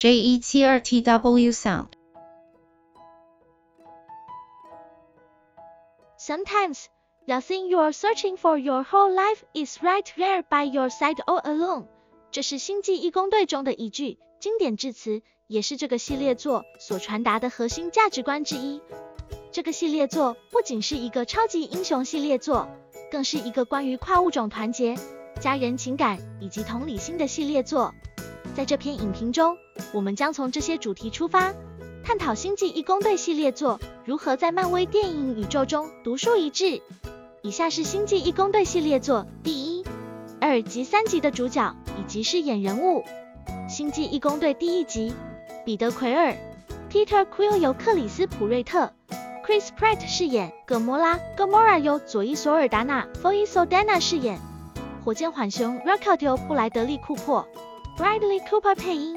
J-E-T-R-T-W sound. Sometimes, the thing you are searching for your whole life is right there by your side all along。这是《星际义工队》中的一句经典致辞，也是这个系列作所传达的核心价值观之一。这个系列作不仅是一个超级英雄系列作，更是一个关于跨物种团结、家人情感以及同理心的系列作。在这篇影评中，我们将从这些主题出发，探讨《星际义工队》系列作如何在漫威电影宇宙中独树一帜。以下是《星际义工队》系列作第一、二及三集的主角以及饰演人物。《星际义工队》第一集，彼得·奎尔 （Peter Quill） 由克里斯·普瑞特 （Chris Pratt） 饰演，葛摩拉 （Gamora） 由佐伊·索尔达纳 （Zoe Saldana） 饰演，火箭浣熊 （Rocket） 由布莱德利·库珀。Bradley Cooper 配音，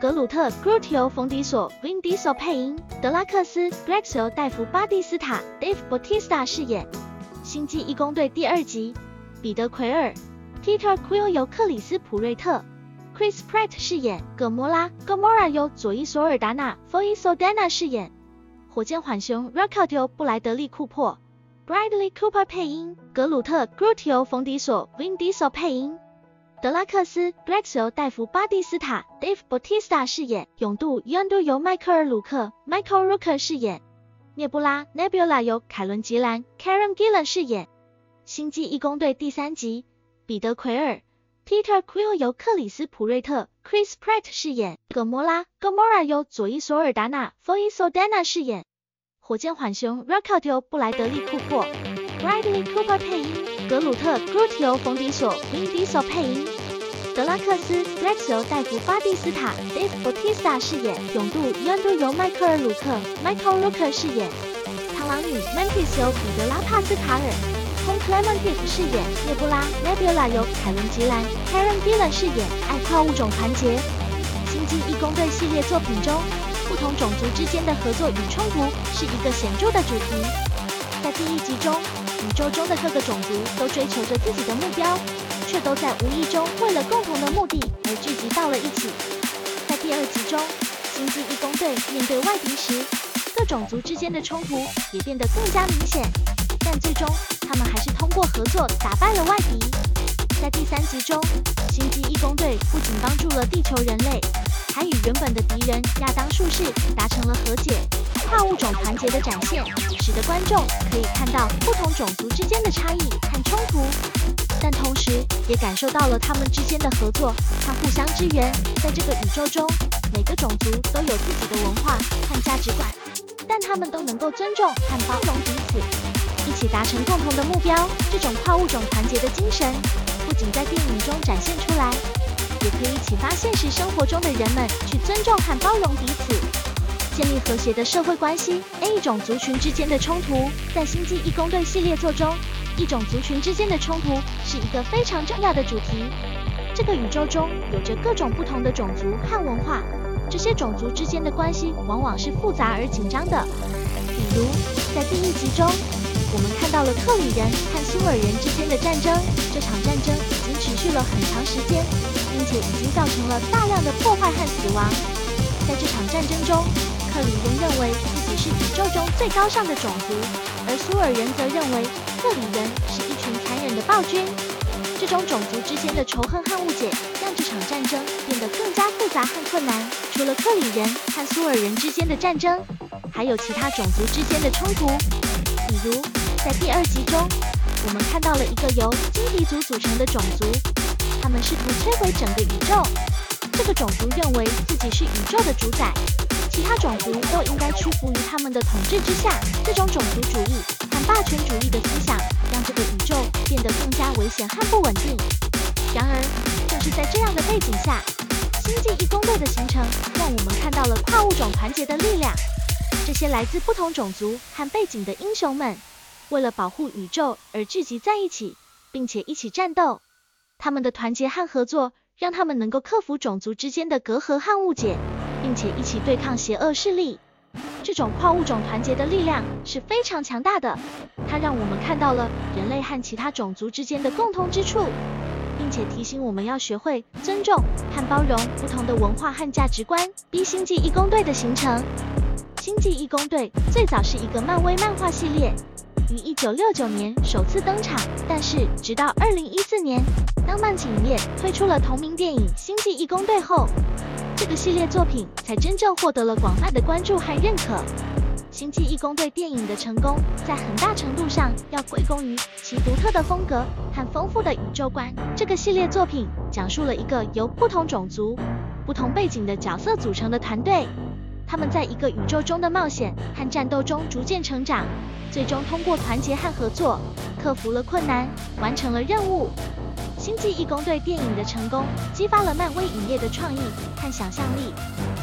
格鲁特 Groot 由冯迪索 Vin Diesel 配音，德拉克斯 Drax 由戴夫巴蒂斯塔 Dave Bautista 饰演。星际义工队第二集，彼得奎尔 Peter Quill 由克里斯普瑞特 Chris Pratt 饰演，葛摩拉 Gamora 由佐伊索尔达纳 Zoe Saldana 饰演，火箭浣熊 Rocket 由布莱德利库珀 Bradley Cooper 配音，格鲁特 Groot 由冯迪索 Vin Diesel 配音。德拉克斯 Drax 由戴夫巴蒂斯塔 Dave Bautista 饰演，勇度 Yondu 由迈克尔鲁克 Michael Rooker 饰演，涅布拉 Nebula 由凯伦吉兰 Karen Gillan 饰演。星际义工队第三集，彼得奎尔 Peter Quill 由克里斯普瑞特 Chris Pratt 饰演，葛摩拉 Gamora 由佐伊索尔达纳 Zoe Saldana 饰演，火箭浣熊 Rocket 由布莱德利库珀 Bradley Cooper 配音。格鲁特 Groot 由冯迪索 Vin Diesel 配音，德拉克斯 Drax 由戴夫巴蒂斯塔 Dave Bautista 饰演，勇度 Yondu 由迈克尔鲁克 Michael Rooker 饰演，螳螂女 Mantis 由彼得拉帕斯卡尔 Tom Clemente 饰演，涅布拉 Nebula 由凯伦吉兰 Karen Gillan 饰演。爱跨物种团结，星际义工队系列作品中，不同种族之间的合作与冲突是一个显著的主题。在第一集中。宇宙中的各个种族都追求着自己的目标，却都在无意中为了共同的目的而聚集到了一起。在第二集中，星际义工队面对外敌时，各种族之间的冲突也变得更加明显，但最终他们还是通过合作打败了外敌。在第三集中，星际义工队不仅帮助了地球人类，还与原本的敌人亚当术士达成了和解。跨物种团结的展现，使得观众可以看到不同种族之间的差异和冲突，但同时也感受到了他们之间的合作和互相支援。在这个宇宙中，每个种族都有自己的文化和价值观，但他们都能够尊重和包容彼此，一起达成共同的目标。这种跨物种团结的精神，不仅在电影中展现出来，也可以启发现实生活中的人们去尊重和包容彼此。建立和谐的社会关系。A 种族群之间的冲突，在《星际义工队》系列作中，一种族群之间的冲突是一个非常重要的主题。这个宇宙中有着各种不同的种族和文化，这些种族之间的关系往往是复杂而紧张的。比如，在第一集中，我们看到了特里人和苏尔人之间的战争。这场战争已经持续了很长时间，并且已经造成了大量的破坏和死亡。在这场战争中，克里人认为自己是宇宙中最高尚的种族，而苏尔人则认为克里人是一群残忍的暴君。这种种族之间的仇恨和误解，让这场战争变得更加复杂和困难。除了克里人和苏尔人之间的战争，还有其他种族之间的冲突。比如，在第二集中，我们看到了一个由金鼻族组成的种族，他们试图摧毁整个宇宙。这个种族认为自己是宇宙的主宰。其他种族都应该屈服于他们的统治之下。这种种族主义和霸权主义的思想，让这个宇宙变得更加危险和不稳定。然而，正是在这样的背景下，星际义工队的形成，让我们看到了跨物种团结的力量。这些来自不同种族和背景的英雄们，为了保护宇宙而聚集在一起，并且一起战斗。他们的团结和合作，让他们能够克服种族之间的隔阂和误解。并且一起对抗邪恶势力，这种跨物种团结的力量是非常强大的。它让我们看到了人类和其他种族之间的共通之处，并且提醒我们要学会尊重和包容不同的文化和价值观。B 星际义工队的形成，星际义工队最早是一个漫威漫画系列，于一九六九年首次登场，但是直到二零一四年，当漫影业推出了同名电影《星际义工队》后，这个系列作品才真正获得了广泛的关注和认可。星际义工队电影的成功，在很大程度上要归功于其独特的风格和丰富的宇宙观。这个系列作品讲述了一个由不同种族、不同背景的角色组成的团队，他们在一个宇宙中的冒险和战斗中逐渐成长，最终通过团结和合作，克服了困难，完成了任务。星际义工队电影的成功，激发了漫威影业的创意和想象力，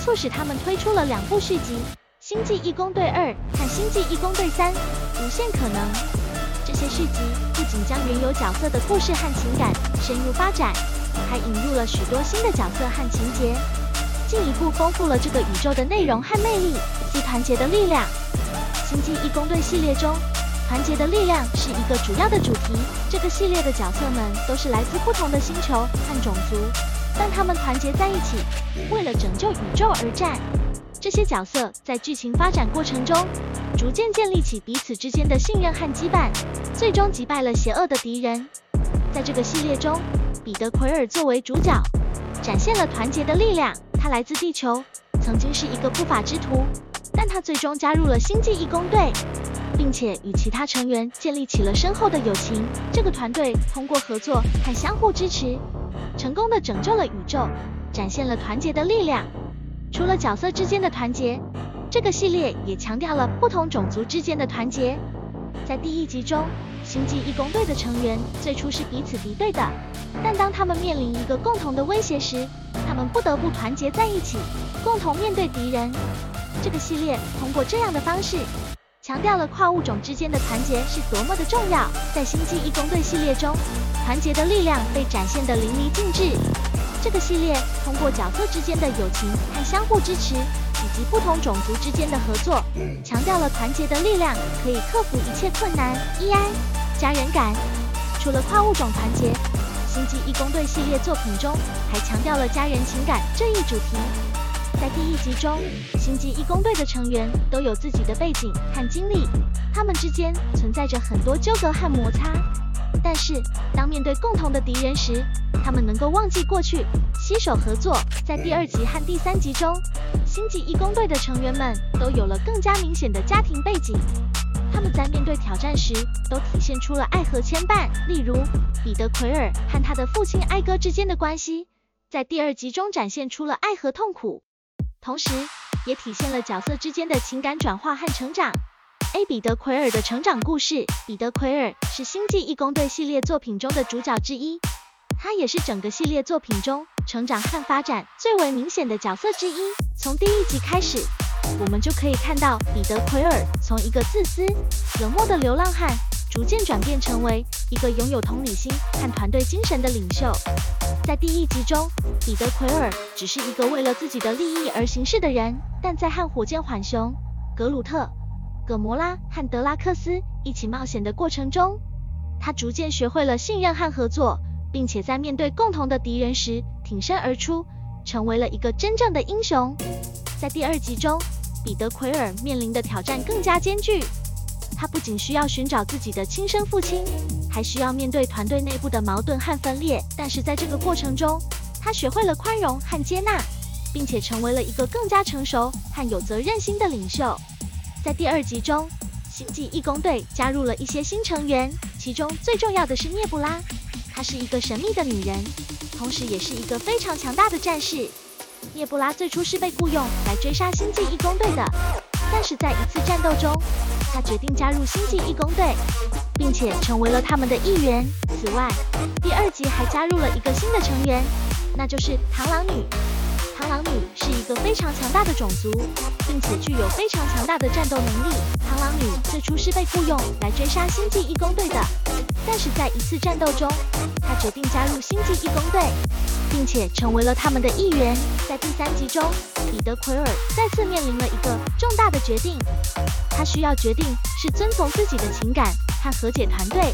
促使他们推出了两部续集。星际义工队二和星际义工队三，无限可能。这些续集不仅将原有角色的故事和情感深入发展，还引入了许多新的角色和情节，进一步丰富了这个宇宙的内容和魅力。即团结的力量。星际义工队系列中，团结的力量是一个主要的主题。这个系列的角色们都是来自不同的星球和种族，但他们团结在一起，为了拯救宇宙而战。这些角色在剧情发展过程中，逐渐建立起彼此之间的信任和羁绊，最终击败了邪恶的敌人。在这个系列中，彼得·奎尔作为主角，展现了团结的力量。他来自地球，曾经是一个不法之徒，但他最终加入了星际义工队，并且与其他成员建立起了深厚的友情。这个团队通过合作和相互支持，成功的拯救了宇宙，展现了团结的力量。除了角色之间的团结，这个系列也强调了不同种族之间的团结。在第一集中，星际义工队的成员最初是彼此敌对的，但当他们面临一个共同的威胁时，他们不得不团结在一起，共同面对敌人。这个系列通过这样的方式，强调了跨物种之间的团结是多么的重要。在星际义工队系列中，团结的力量被展现得淋漓尽致。这个系列通过角色之间的友情和相互支持，以及不同种族之间的合作，强调了团结的力量可以克服一切困难。E I 家人感，除了跨物种团结，星际义工队系列作品中还强调了家人情感这一主题。在第一集中，星际义工队的成员都有自己的背景和经历，他们之间存在着很多纠葛和摩擦。但是，当面对共同的敌人时，他们能够忘记过去，携手合作。在第二集和第三集中，星际义工队的成员们都有了更加明显的家庭背景。他们在面对挑战时，都体现出了爱和牵绊。例如，彼得·奎尔和他的父亲埃哥之间的关系，在第二集中展现出了爱和痛苦，同时也体现了角色之间的情感转化和成长。A. 彼得·奎尔的成长故事。彼得·奎尔是星际义工队系列作品中的主角之一，他也是整个系列作品中成长和发展最为明显的角色之一。从第一集开始，我们就可以看到彼得·奎尔从一个自私、冷漠的流浪汉，逐渐转变成为一个拥有同理心和团队精神的领袖。在第一集中，彼得·奎尔只是一个为了自己的利益而行事的人，但在和火箭浣熊格鲁特。葛摩拉和德拉克斯一起冒险的过程中，他逐渐学会了信任和合作，并且在面对共同的敌人时挺身而出，成为了一个真正的英雄。在第二集中，彼得·奎尔面临的挑战更加艰巨，他不仅需要寻找自己的亲生父亲，还需要面对团队内部的矛盾和分裂。但是在这个过程中，他学会了宽容和接纳，并且成为了一个更加成熟和有责任心的领袖。在第二集中，星际义工队加入了一些新成员，其中最重要的是涅布拉。她是一个神秘的女人，同时也是一个非常强大的战士。涅布拉最初是被雇佣来追杀星际义工队的，但是在一次战斗中，她决定加入星际义工队，并且成为了他们的一员。此外，第二集还加入了一个新的成员，那就是螳螂女。螳螂女是一个非常强大的种族，并且具有非常强大的战斗能力。螳螂女最初是被雇佣来追杀星际义工队的，但是在一次战斗中，她决定加入星际义工队，并且成为了他们的一员。在第三集中，彼得·奎尔再次面临了一个重大的决定，他需要决定是遵从自己的情感和和解团队，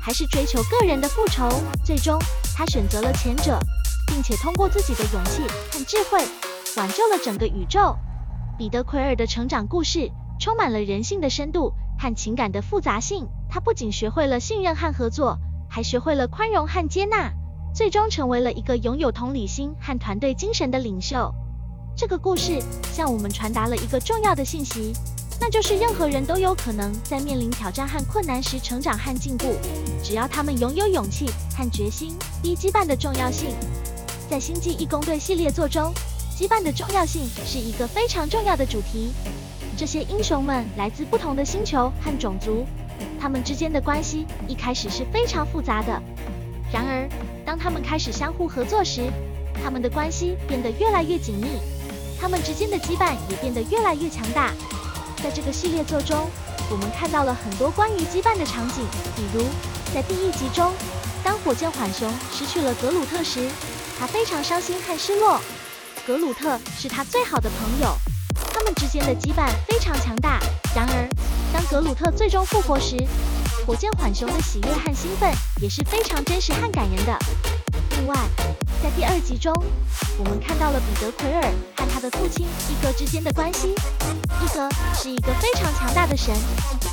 还是追求个人的复仇。最终，他选择了前者，并且通过自己的勇气和智慧，挽救了整个宇宙。彼得·奎尔的成长故事充满了人性的深度和情感的复杂性。他不仅学会了信任和合作，还学会了宽容和接纳，最终成为了一个拥有同理心和团队精神的领袖。这个故事向我们传达了一个重要的信息，那就是任何人都有可能在面临挑战和困难时成长和进步，只要他们拥有勇气和决心。一羁绊的重要性，在星际义工队系列作中。羁绊的重要性是一个非常重要的主题。这些英雄们来自不同的星球和种族，他们之间的关系一开始是非常复杂的。然而，当他们开始相互合作时，他们的关系变得越来越紧密，他们之间的羁绊也变得越来越强大。在这个系列作中，我们看到了很多关于羁绊的场景，比如在第一集中，当火箭浣熊失去了格鲁特时，他非常伤心和失落。格鲁特是他最好的朋友，他们之间的羁绊非常强大。然而，当格鲁特最终复活时，火箭浣熊的喜悦和兴奋也是非常真实和感人的。另外，在第二集中，我们看到了彼得·奎尔和他的父亲伊格之间的关系。伊格是一个非常强大的神，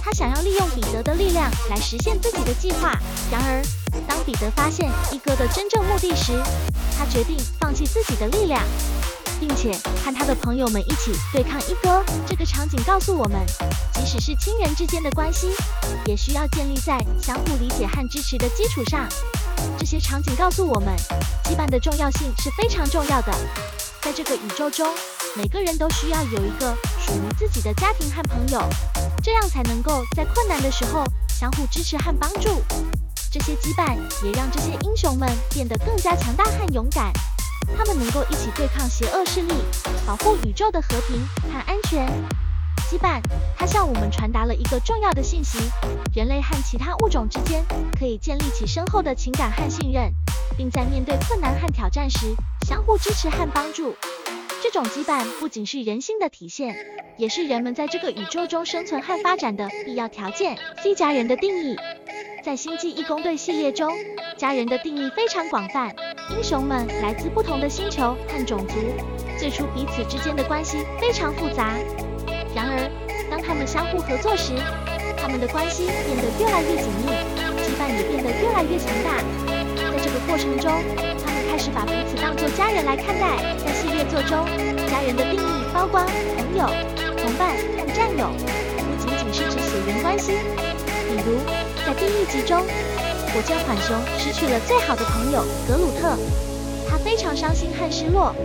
他想要利用彼得的力量来实现自己的计划。然而，当彼得发现伊格的真正目的时，他决定放弃自己的力量。并且和他的朋友们一起对抗一哥。这个场景告诉我们，即使是亲人之间的关系，也需要建立在相互理解和支持的基础上。这些场景告诉我们，羁绊的重要性是非常重要的。在这个宇宙中，每个人都需要有一个属于自己的家庭和朋友，这样才能够在困难的时候相互支持和帮助。这些羁绊也让这些英雄们变得更加强大和勇敢。他们能够一起对抗邪恶势力，保护宇宙的和平和安全。羁绊，它向我们传达了一个重要的信息：人类和其他物种之间可以建立起深厚的情感和信任，并在面对困难和挑战时相互支持和帮助。这种羁绊不仅是人性的体现，也是人们在这个宇宙中生存和发展的必要条件。C 家人的定义，在星际义工队系列中，家人的定义非常广泛。英雄们来自不同的星球和种族，最初彼此之间的关系非常复杂。然而，当他们相互合作时，他们的关系变得越来越紧密，羁绊也变得越来越强大。在这个过程中，他们开始把彼此当作家人来看待。在系列作中，家人的定义包括朋友、同伴和战友，不仅仅是指血缘关系。比如，在第一集中。火箭浣熊失去了最好的朋友格鲁特，他非常伤心和失落。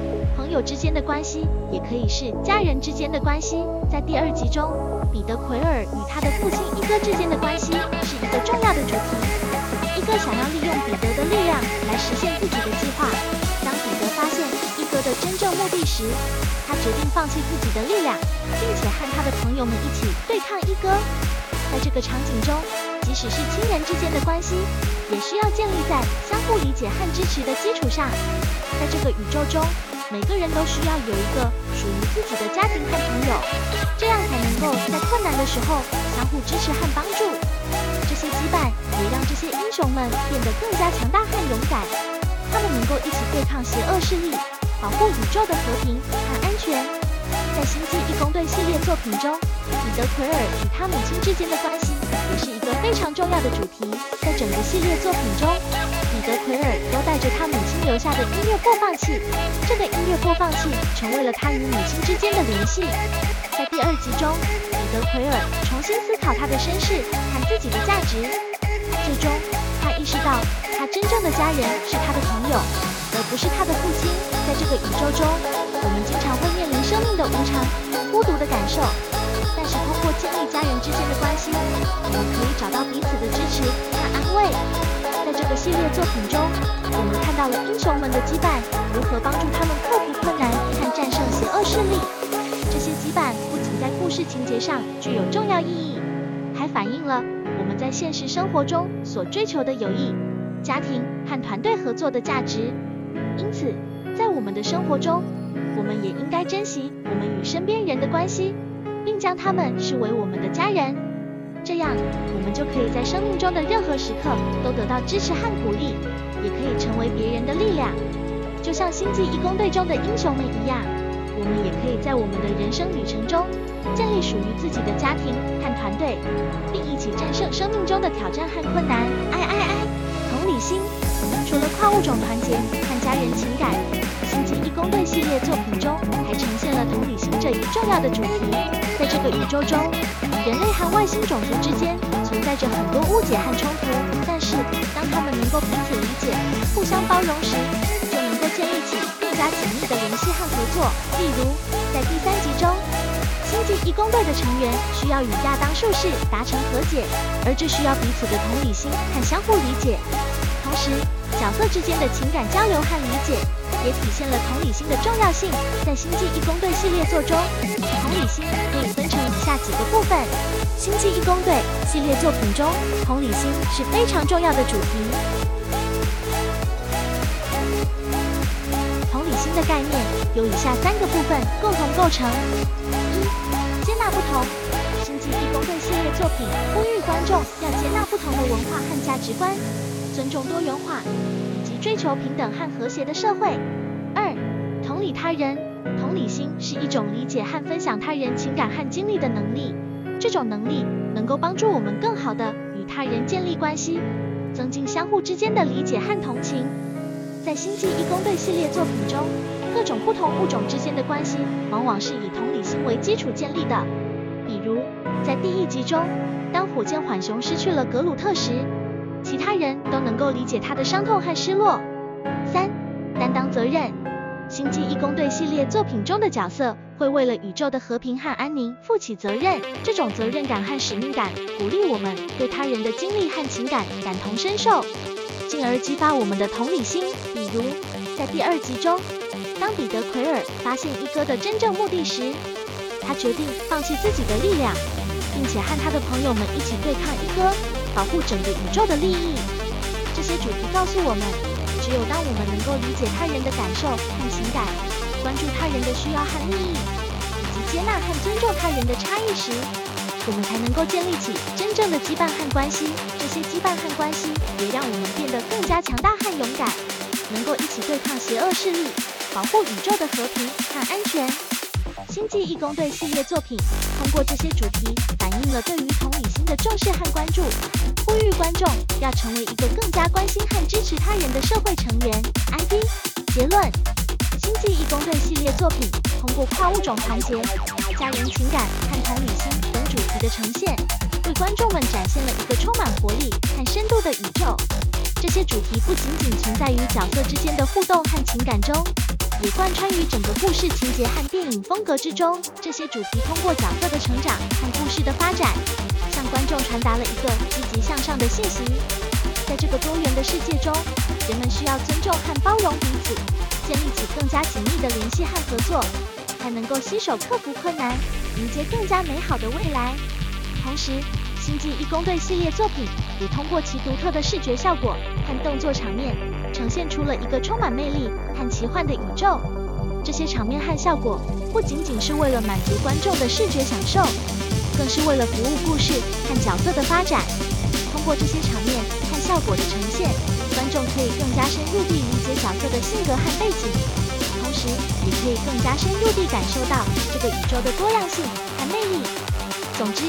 友之间的关系也可以是家人之间的关系。在第二集中，彼得·奎尔与他的父亲伊哥之间的关系是一个重要的主题。伊哥想要利用彼得的力量来实现自己的计划。当彼得发现伊哥的真正目的时，他决定放弃自己的力量，并且和他的朋友们一起对抗伊哥。在这个场景中。即使是亲人之间的关系，也需要建立在相互理解和支持的基础上。在这个宇宙中，每个人都需要有一个属于自己的家庭和朋友，这样才能够在困难的时候相互支持和帮助。这些羁绊也让这些英雄们变得更加强大和勇敢。他们能够一起对抗邪恶势力，保护宇宙的和平和安全。在星际义工队系列作品中，彼得·奎尔与他母亲之间的关系。也是一个非常重要的主题，在整个系列作品中，德·奎尔都带着他母亲留下的音乐播放器，这个音乐播放器成为了他与母亲之间的联系。在第二集中，彼得·奎尔重新思考他的身世和自己的价值，最终他意识到，他真正的家人是他的朋友，而不是他的父亲。在这个宇宙中，我们经常会面临生命的无常、孤独的感受。但是通过建立家人之间的关系，我们可以找到彼此的支持和安慰。这个系列作品中，我们看到了英雄们的羁绊如何帮助他们克服困难和战胜邪恶势力。这些羁绊不仅在故事情节上具有重要意义，还反映了我们在现实生活中所追求的友谊、家庭和团队合作的价值。因此，在我们的生活中，我们也应该珍惜我们与身边人的关系，并将他们视为我们的家人。这样，我们就可以在生命中的任何时刻都得到支持和鼓励，也可以成为别人的力量。就像星际义工队中的英雄们一样，我们也可以在我们的人生旅程中建立属于自己的家庭和团队，并一起战胜生命中的挑战和困难。哎哎哎，同理心。除了跨物种团结和家人情感，工队系列作品中还呈现了同理心这一重要的主题。在这个宇宙中，人类和外星种族之间存在着很多误解和冲突，但是当他们能够彼此理解、互相包容时，就能够建立起更加紧密的联系和合作。例如，在第三集中，星际义工队的成员需要与亚当术士达成和解，而这需要彼此的同理心和相互理解。同时，角色之间的情感交流和理解，也体现了同理心的重要性。在《星际义工队》系列作中，同理心可以分成以下几个部分。《星际义工队》系列作品中，同理心是非常重要的主题。同理心的概念由以下三个部分共同构成：一、接纳不同。《星际义工队》系列作品呼吁观众要接纳不同的文化和价值观。尊重多元化，以及追求平等和和谐的社会。二、同理他人，同理心是一种理解和分享他人情感和经历的能力。这种能力能够帮助我们更好地与他人建立关系，增进相互之间的理解和同情。在星际义工队系列作品中，各种不同物种之间的关系往往是以同理心为基础建立的。比如，在第一集中，当火箭浣熊失去了格鲁特时，其他人都能够理解他的伤痛和失落。三、担当责任。星际义工队系列作品中的角色会为了宇宙的和平和安宁负起责任，这种责任感和使命感鼓励我们对他人的经历和情感感同身受，进而激发我们的同理心。比如，在第二集中，当彼得奎尔发现一哥的真正目的时，他决定放弃自己的力量，并且和他的朋友们一起对抗一哥。保护整个宇宙的利益，这些主题告诉我们，只有当我们能够理解他人的感受和情感，关注他人的需要和利益，以及接纳和尊重他人的差异时，我们才能够建立起真正的羁绊和关系。这些羁绊和关系也让我们变得更加强大和勇敢，能够一起对抗邪恶势力，保护宇宙的和平和安全。星际义工队系列作品通过这些主题，反映了对于同理心的重视和关注。呼吁观众要成为一个更加关心和支持他人的社会成员。ID 结论：星际义工队系列作品通过跨物种团结、家人情感和同理心等主题的呈现，为观众们展现了一个充满活力和深度的宇宙。这些主题不仅仅存在于角色之间的互动和情感中，也贯穿于整个故事情节和电影风格之中。这些主题通过角色的成长和故事的发展。向观众传达了一个积极向上的信息。在这个多元的世界中，人们需要尊重和包容彼此，建立起更加紧密的联系和合作，才能够携手克服困难，迎接更加美好的未来。同时，《星际义工队》系列作品也通过其独特的视觉效果和动作场面，呈现出了一个充满魅力和奇幻的宇宙。这些场面和效果不仅仅是为了满足观众的视觉享受。更是为了服务故事和角色的发展。通过这些场面和效果的呈现，观众可以更加深入地理解角色的性格和背景，同时也可以更加深入地感受到这个宇宙的多样性和魅力。总之，《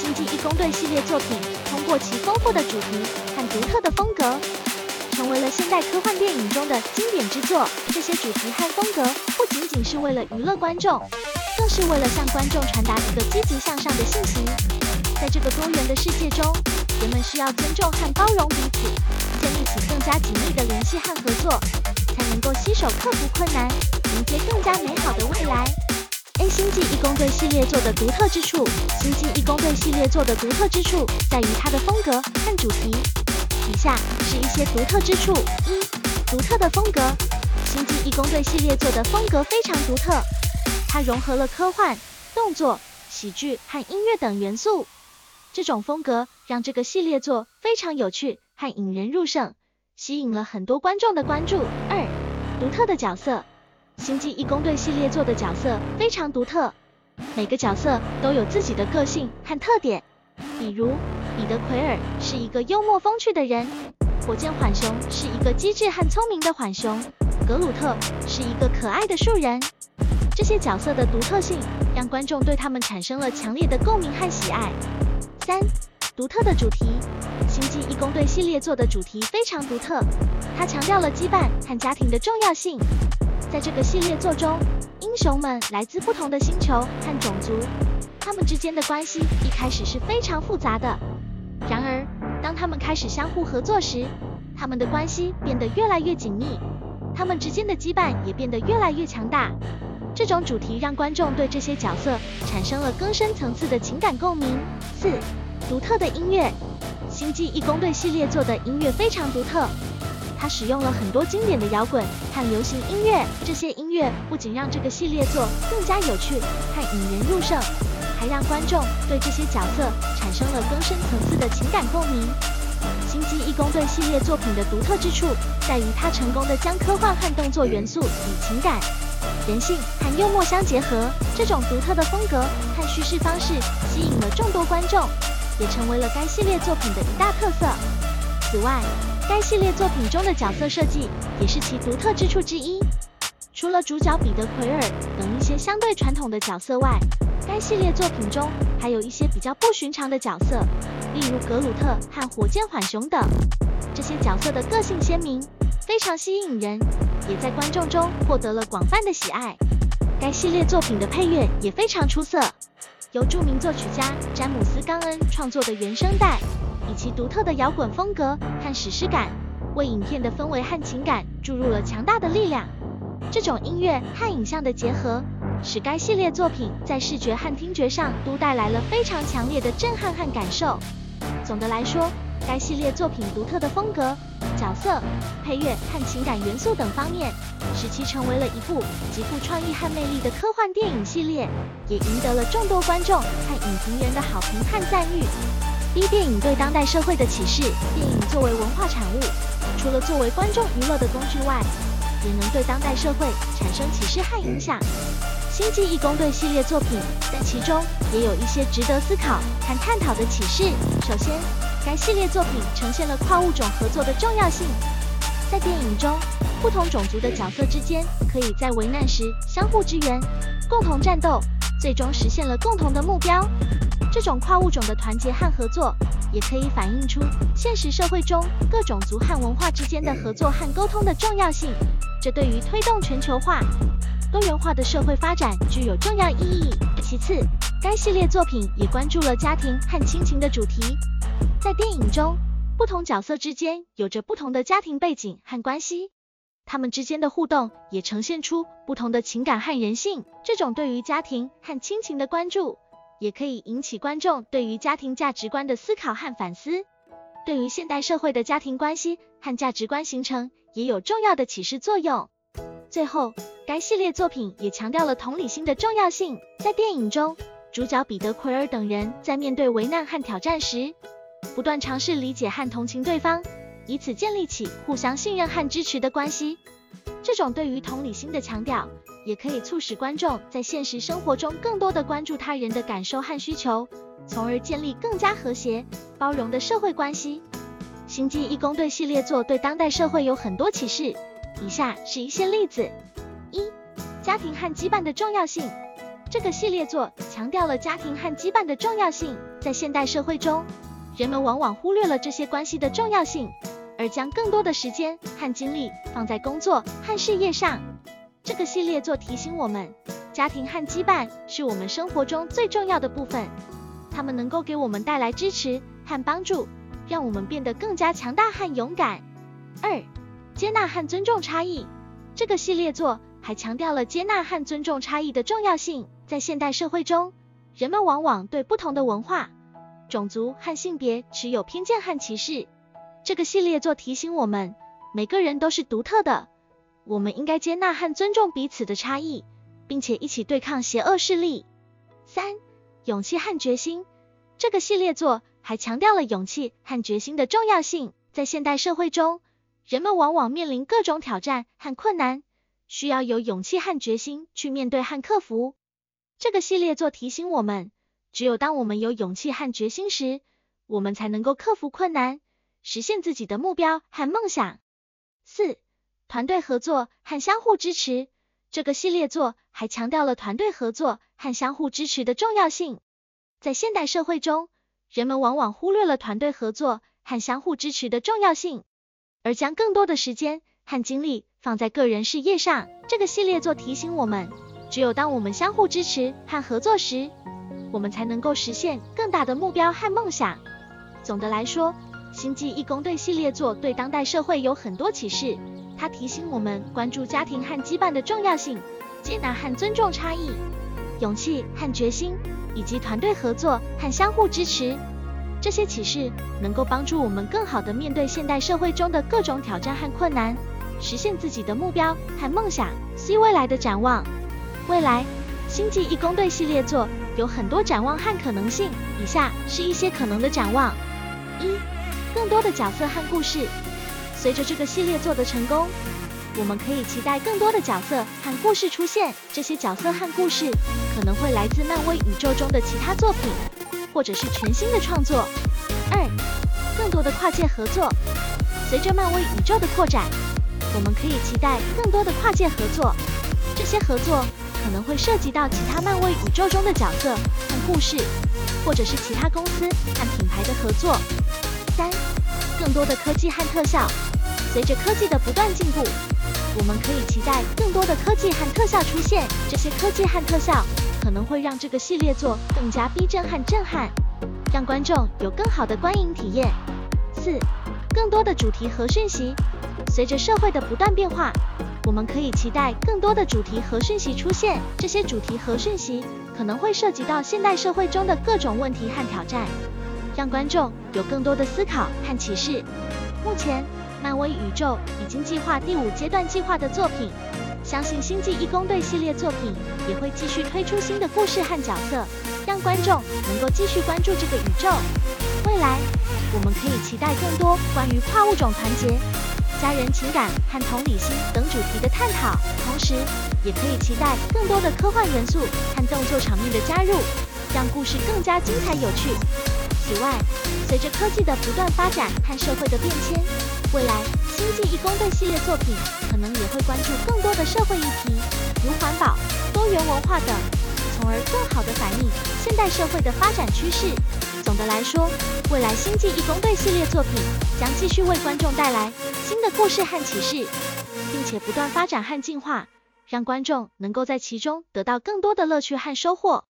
星际义工队》系列作品通过其丰富的主题和独特的风格，成为了现代科幻电影中的经典之作。这些主题和风格不仅仅是为了娱乐观众。更是为了向观众传达一个积极向上的信息。在这个多元的世界中，人们需要尊重和包容彼此，建立起更加紧密的联系和合作，才能够携手克服困难，迎接更加美好的未来。A 星际义工队系列作的独特之处，星际义工队系列作的独特之处在于它的风格和主题。以下是一些独特之处：一、独特的风格。星际义工队系列作的风格非常独特。它融合了科幻、动作、喜剧和音乐等元素，这种风格让这个系列作非常有趣和引人入胜，吸引了很多观众的关注。二、独特的角色，星际义工队系列作的角色非常独特，每个角色都有自己的个性和特点。比如，彼得奎尔是一个幽默风趣的人，火箭浣熊是一个机智和聪明的浣熊，格鲁特是一个可爱的树人。这些角色的独特性让观众对他们产生了强烈的共鸣和喜爱。三、独特的主题，星际义工队系列作的主题非常独特，它强调了羁绊和家庭的重要性。在这个系列作中，英雄们来自不同的星球和种族。他们之间的关系一开始是非常复杂的，然而当他们开始相互合作时，他们的关系变得越来越紧密，他们之间的羁绊也变得越来越强大。这种主题让观众对这些角色产生了更深层次的情感共鸣。四、独特的音乐，星际义工队系列做的音乐非常独特。它使用了很多经典的摇滚和流行音乐，这些音乐不仅让这个系列作更加有趣和引人入胜，还让观众对这些角色产生了更深层次的情感共鸣。星际义工队系列作品的独特之处在于它成功的将科幻和动作元素与情感、人性和幽默相结合。这种独特的风格和叙事方式吸引了众多观众，也成为了该系列作品的一大特色。此外，该系列作品中的角色设计也是其独特之处之一。除了主角彼得·奎尔等一些相对传统的角色外，该系列作品中还有一些比较不寻常的角色，例如格鲁特和火箭浣熊等。这些角色的个性鲜明，非常吸引人，也在观众中获得了广泛的喜爱。该系列作品的配乐也非常出色，由著名作曲家詹姆斯·冈恩创作的原声带。以其独特的摇滚风格和史诗感，为影片的氛围和情感注入了强大的力量。这种音乐和影像的结合，使该系列作品在视觉和听觉上都带来了非常强烈的震撼和感受。总的来说，该系列作品独特的风格、角色、配乐和情感元素等方面，使其成为了一部极富创意和魅力的科幻电影系列，也赢得了众多观众和影评人的好评和赞誉。B 电影对当代社会的启示。电影作为文化产物，除了作为观众娱乐的工具外，也能对当代社会产生启示和影响。星际义工队系列作品在其中也有一些值得思考和探讨的启示。首先，该系列作品呈现了跨物种合作的重要性。在电影中，不同种族的角色之间可以在危难时相互支援，共同战斗，最终实现了共同的目标。这种跨物种的团结和合作，也可以反映出现实社会中各种族和文化之间的合作和沟通的重要性。这对于推动全球化、多元化的社会发展具有重要意义。其次，该系列作品也关注了家庭和亲情的主题。在电影中，不同角色之间有着不同的家庭背景和关系，他们之间的互动也呈现出不同的情感和人性。这种对于家庭和亲情的关注。也可以引起观众对于家庭价值观的思考和反思，对于现代社会的家庭关系和价值观形成也有重要的启示作用。最后，该系列作品也强调了同理心的重要性。在电影中，主角彼得·奎尔等人在面对危难和挑战时，不断尝试理解和同情对方，以此建立起互相信任和支持的关系。这种对于同理心的强调。也可以促使观众在现实生活中更多的关注他人的感受和需求，从而建立更加和谐、包容的社会关系。星际义工队系列作对当代社会有很多启示，以下是一些例子：一、家庭和羁绊的重要性。这个系列作强调了家庭和羁绊的重要性。在现代社会中，人们往往忽略了这些关系的重要性，而将更多的时间和精力放在工作和事业上。这个系列作提醒我们，家庭和羁绊是我们生活中最重要的部分，他们能够给我们带来支持和帮助，让我们变得更加强大和勇敢。二、接纳和尊重差异。这个系列作还强调了接纳和尊重差异的重要性。在现代社会中，人们往往对不同的文化、种族和性别持有偏见和歧视。这个系列作提醒我们，每个人都是独特的。我们应该接纳和尊重彼此的差异，并且一起对抗邪恶势力。三、勇气和决心。这个系列作还强调了勇气和决心的重要性。在现代社会中，人们往往面临各种挑战和困难，需要有勇气和决心去面对和克服。这个系列作提醒我们，只有当我们有勇气和决心时，我们才能够克服困难，实现自己的目标和梦想。四、团队合作和相互支持。这个系列作还强调了团队合作和相互支持的重要性。在现代社会中，人们往往忽略了团队合作和相互支持的重要性，而将更多的时间和精力放在个人事业上。这个系列作提醒我们，只有当我们相互支持和合作时，我们才能够实现更大的目标和梦想。总的来说，《星际义工队》系列作对当代社会有很多启示。它提醒我们关注家庭和羁绊的重要性，接纳和尊重差异，勇气和决心，以及团队合作和相互支持。这些启示能够帮助我们更好地面对现代社会中的各种挑战和困难，实现自己的目标和梦想。C 未来的展望，未来《星际义工队》系列作有很多展望和可能性。以下是一些可能的展望：一、更多的角色和故事。随着这个系列做的成功，我们可以期待更多的角色和故事出现。这些角色和故事可能会来自漫威宇宙中的其他作品，或者是全新的创作。二、更多的跨界合作。随着漫威宇宙的扩展，我们可以期待更多的跨界合作。这些合作可能会涉及到其他漫威宇宙中的角色和故事，或者是其他公司和品牌的合作。三、更多的科技和特效。随着科技的不断进步，我们可以期待更多的科技和特效出现。这些科技和特效可能会让这个系列作更加逼真和震撼，让观众有更好的观影体验。四、更多的主题和讯息。随着社会的不断变化，我们可以期待更多的主题和讯息出现。这些主题和讯息可能会涉及到现代社会中的各种问题和挑战，让观众有更多的思考和启示。目前。漫威宇宙已经计划第五阶段计划的作品，相信星际义工队系列作品也会继续推出新的故事和角色，让观众能够继续关注这个宇宙。未来，我们可以期待更多关于跨物种团结、家人情感和同理心等主题的探讨，同时也可以期待更多的科幻元素和动作场面的加入，让故事更加精彩有趣。此外，随着科技的不断发展和社会的变迁，未来《星际义工队》系列作品可能也会关注更多的社会议题，如环保、多元文化等，从而更好地反映现代社会的发展趋势。总的来说，未来《星际义工队》系列作品将继续为观众带来新的故事和启示，并且不断发展和进化，让观众能够在其中得到更多的乐趣和收获。